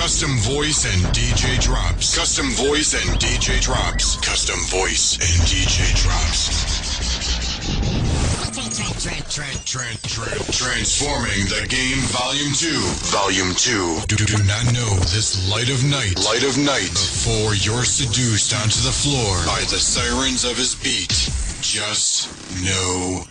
Custom voice and DJ drops. Custom voice and DJ drops. Custom voice and DJ drops. Transforming the game, Volume 2. Volume 2. Do, do not know this light of night. Light of night. Before you're seduced onto the floor by the sirens of his beat. Just know.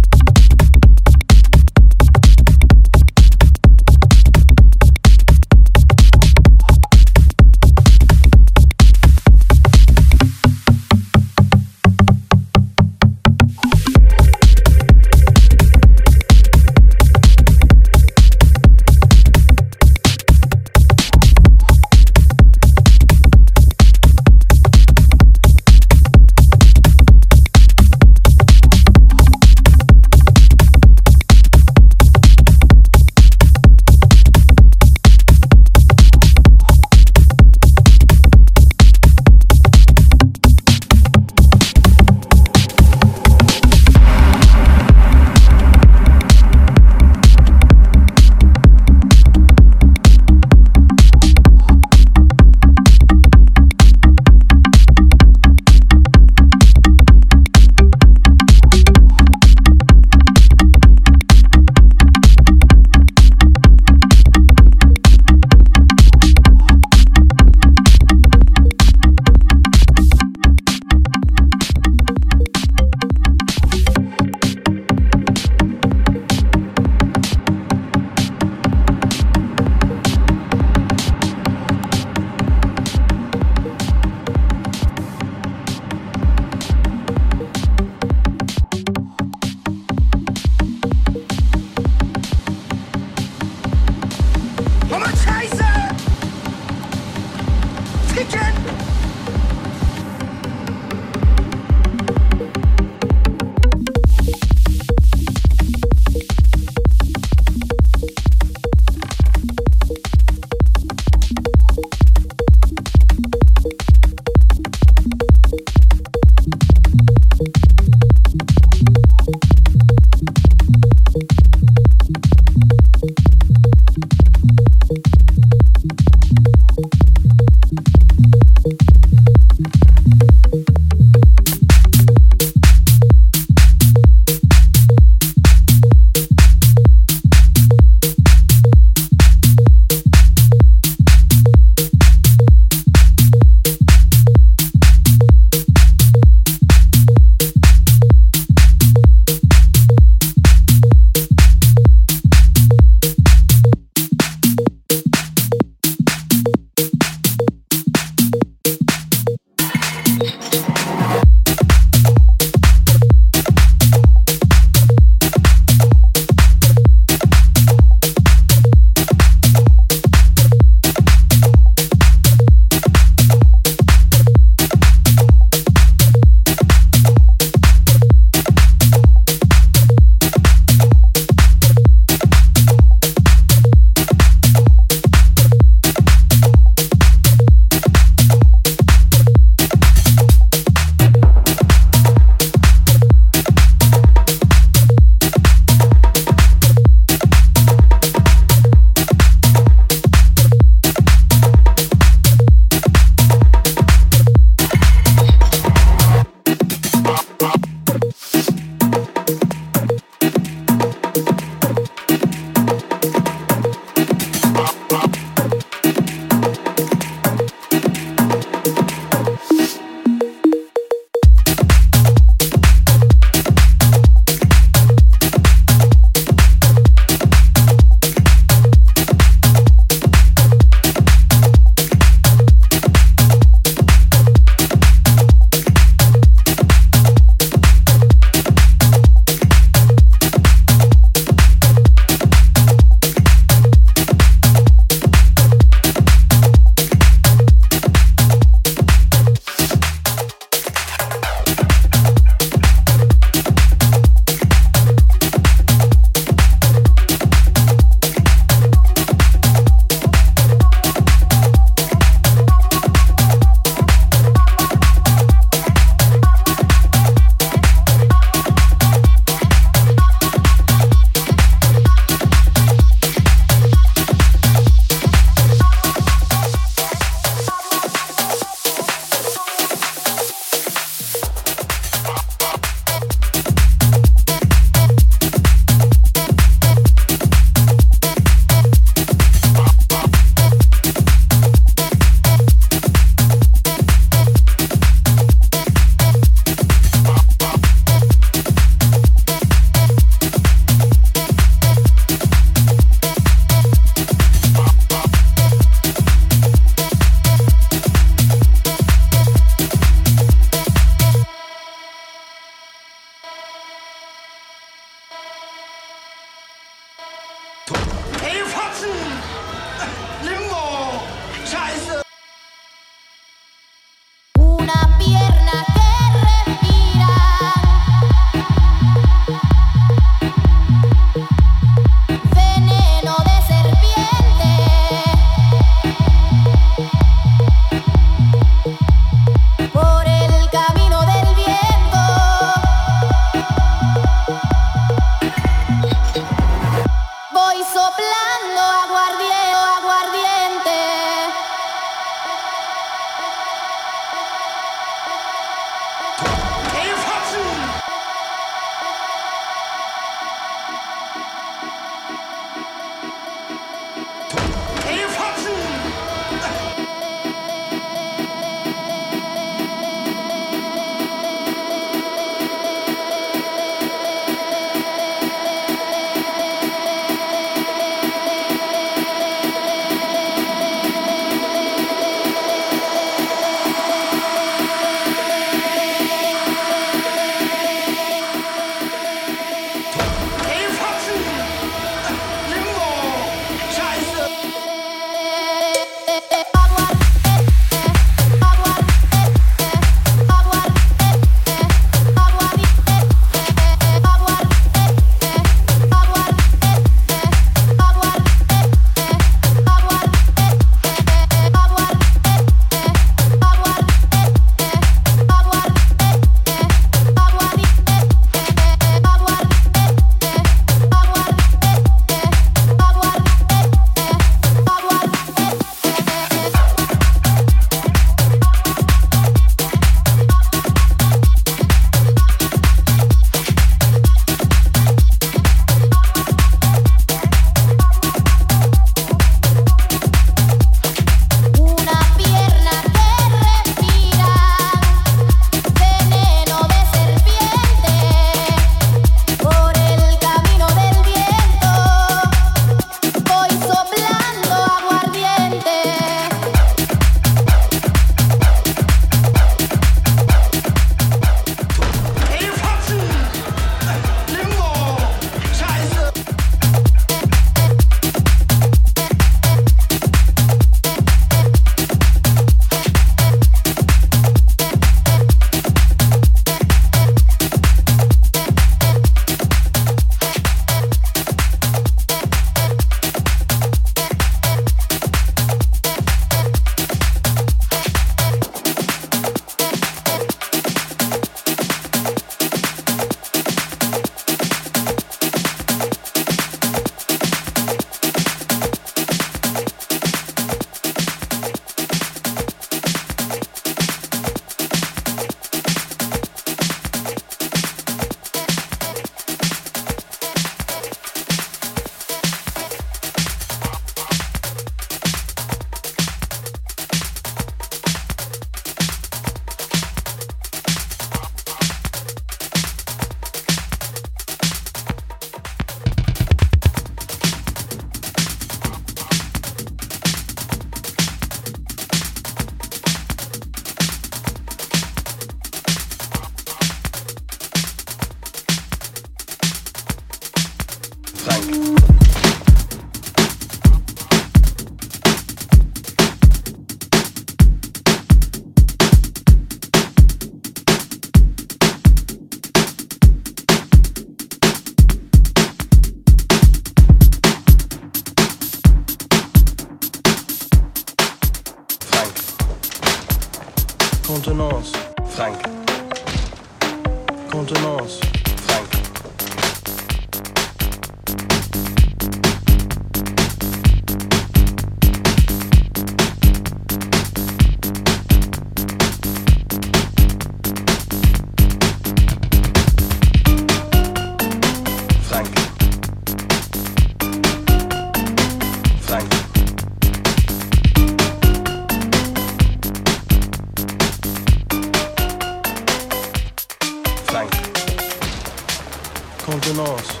Vámonos.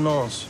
nosso.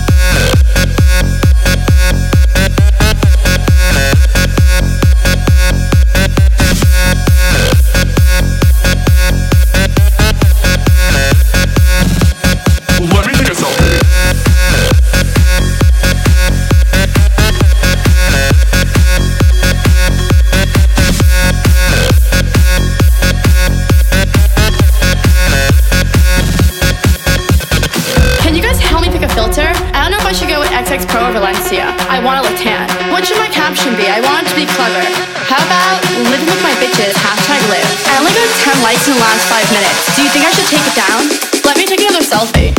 6 Pro Valencia. I want a Latan. What should my caption be? I want it to be clever. How about living with my bitches, hashtag live. I only got 10 likes in the last 5 minutes. Do you think I should take it down? Let me take another selfie.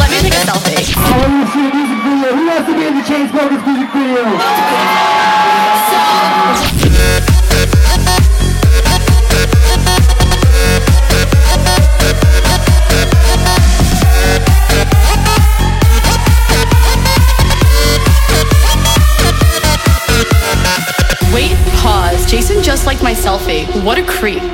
Let me take a selfie. To the Wait, pause. Jason just liked my selfie. What a creep.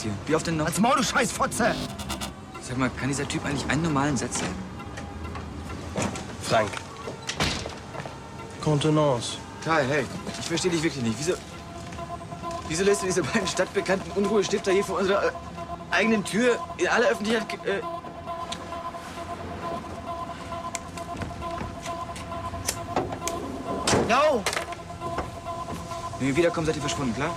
hier. Wie oft denn noch? Als Maul, du Scheißfotze! Sag mal, kann dieser Typ eigentlich einen normalen Satz sagen? Frank. Contenance. Kai, hey, ich verstehe dich wirklich nicht. Wieso, wieso lässt du diese beiden stadtbekannten Unruhestifter hier vor unserer äh, eigenen Tür in aller Öffentlichkeit... Äh, Yo! wenn wir wiederkommen, seid ihr verschwunden, klar?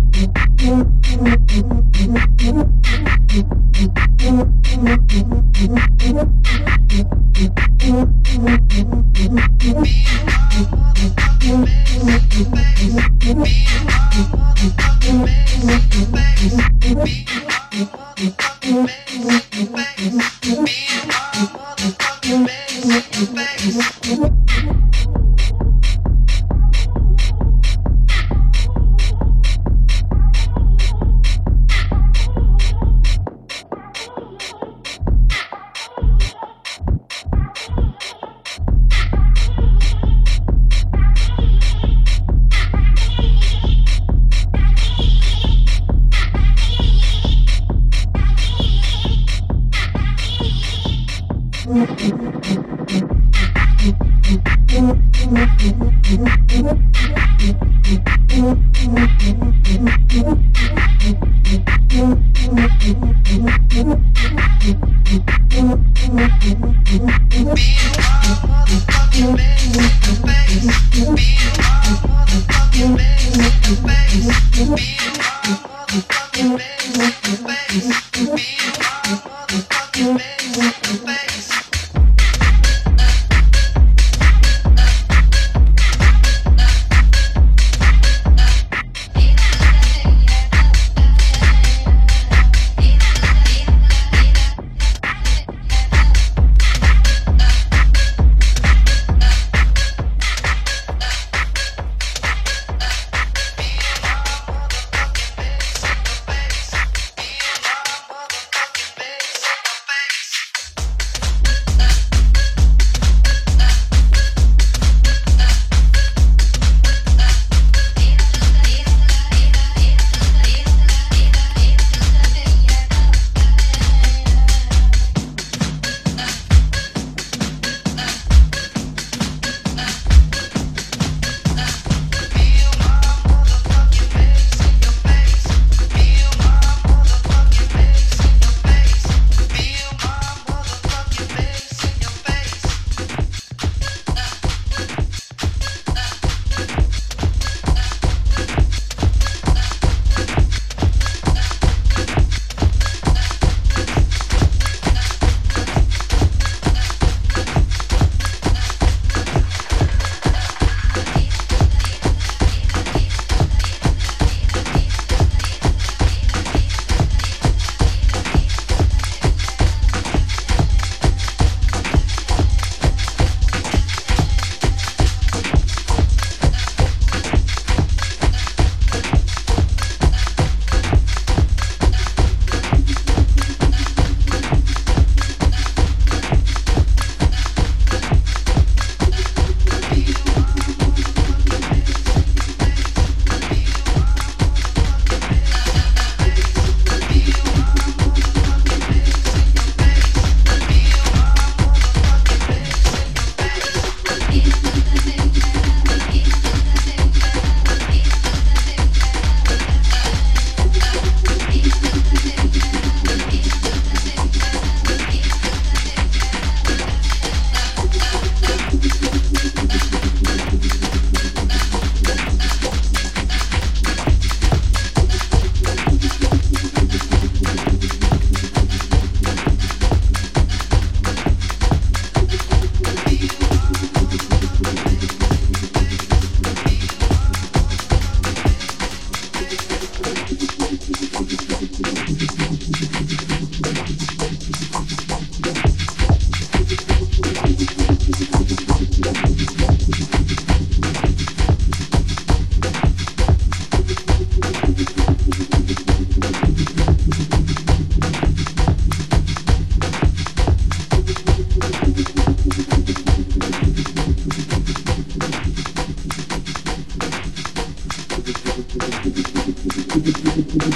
face, face.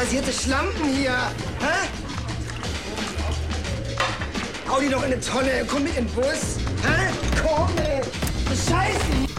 Unrasierte Schlampen hier. Hä? Hau die doch in eine Tonne. Komm mit in den Bus. Hä? Komm, ey. Scheiße.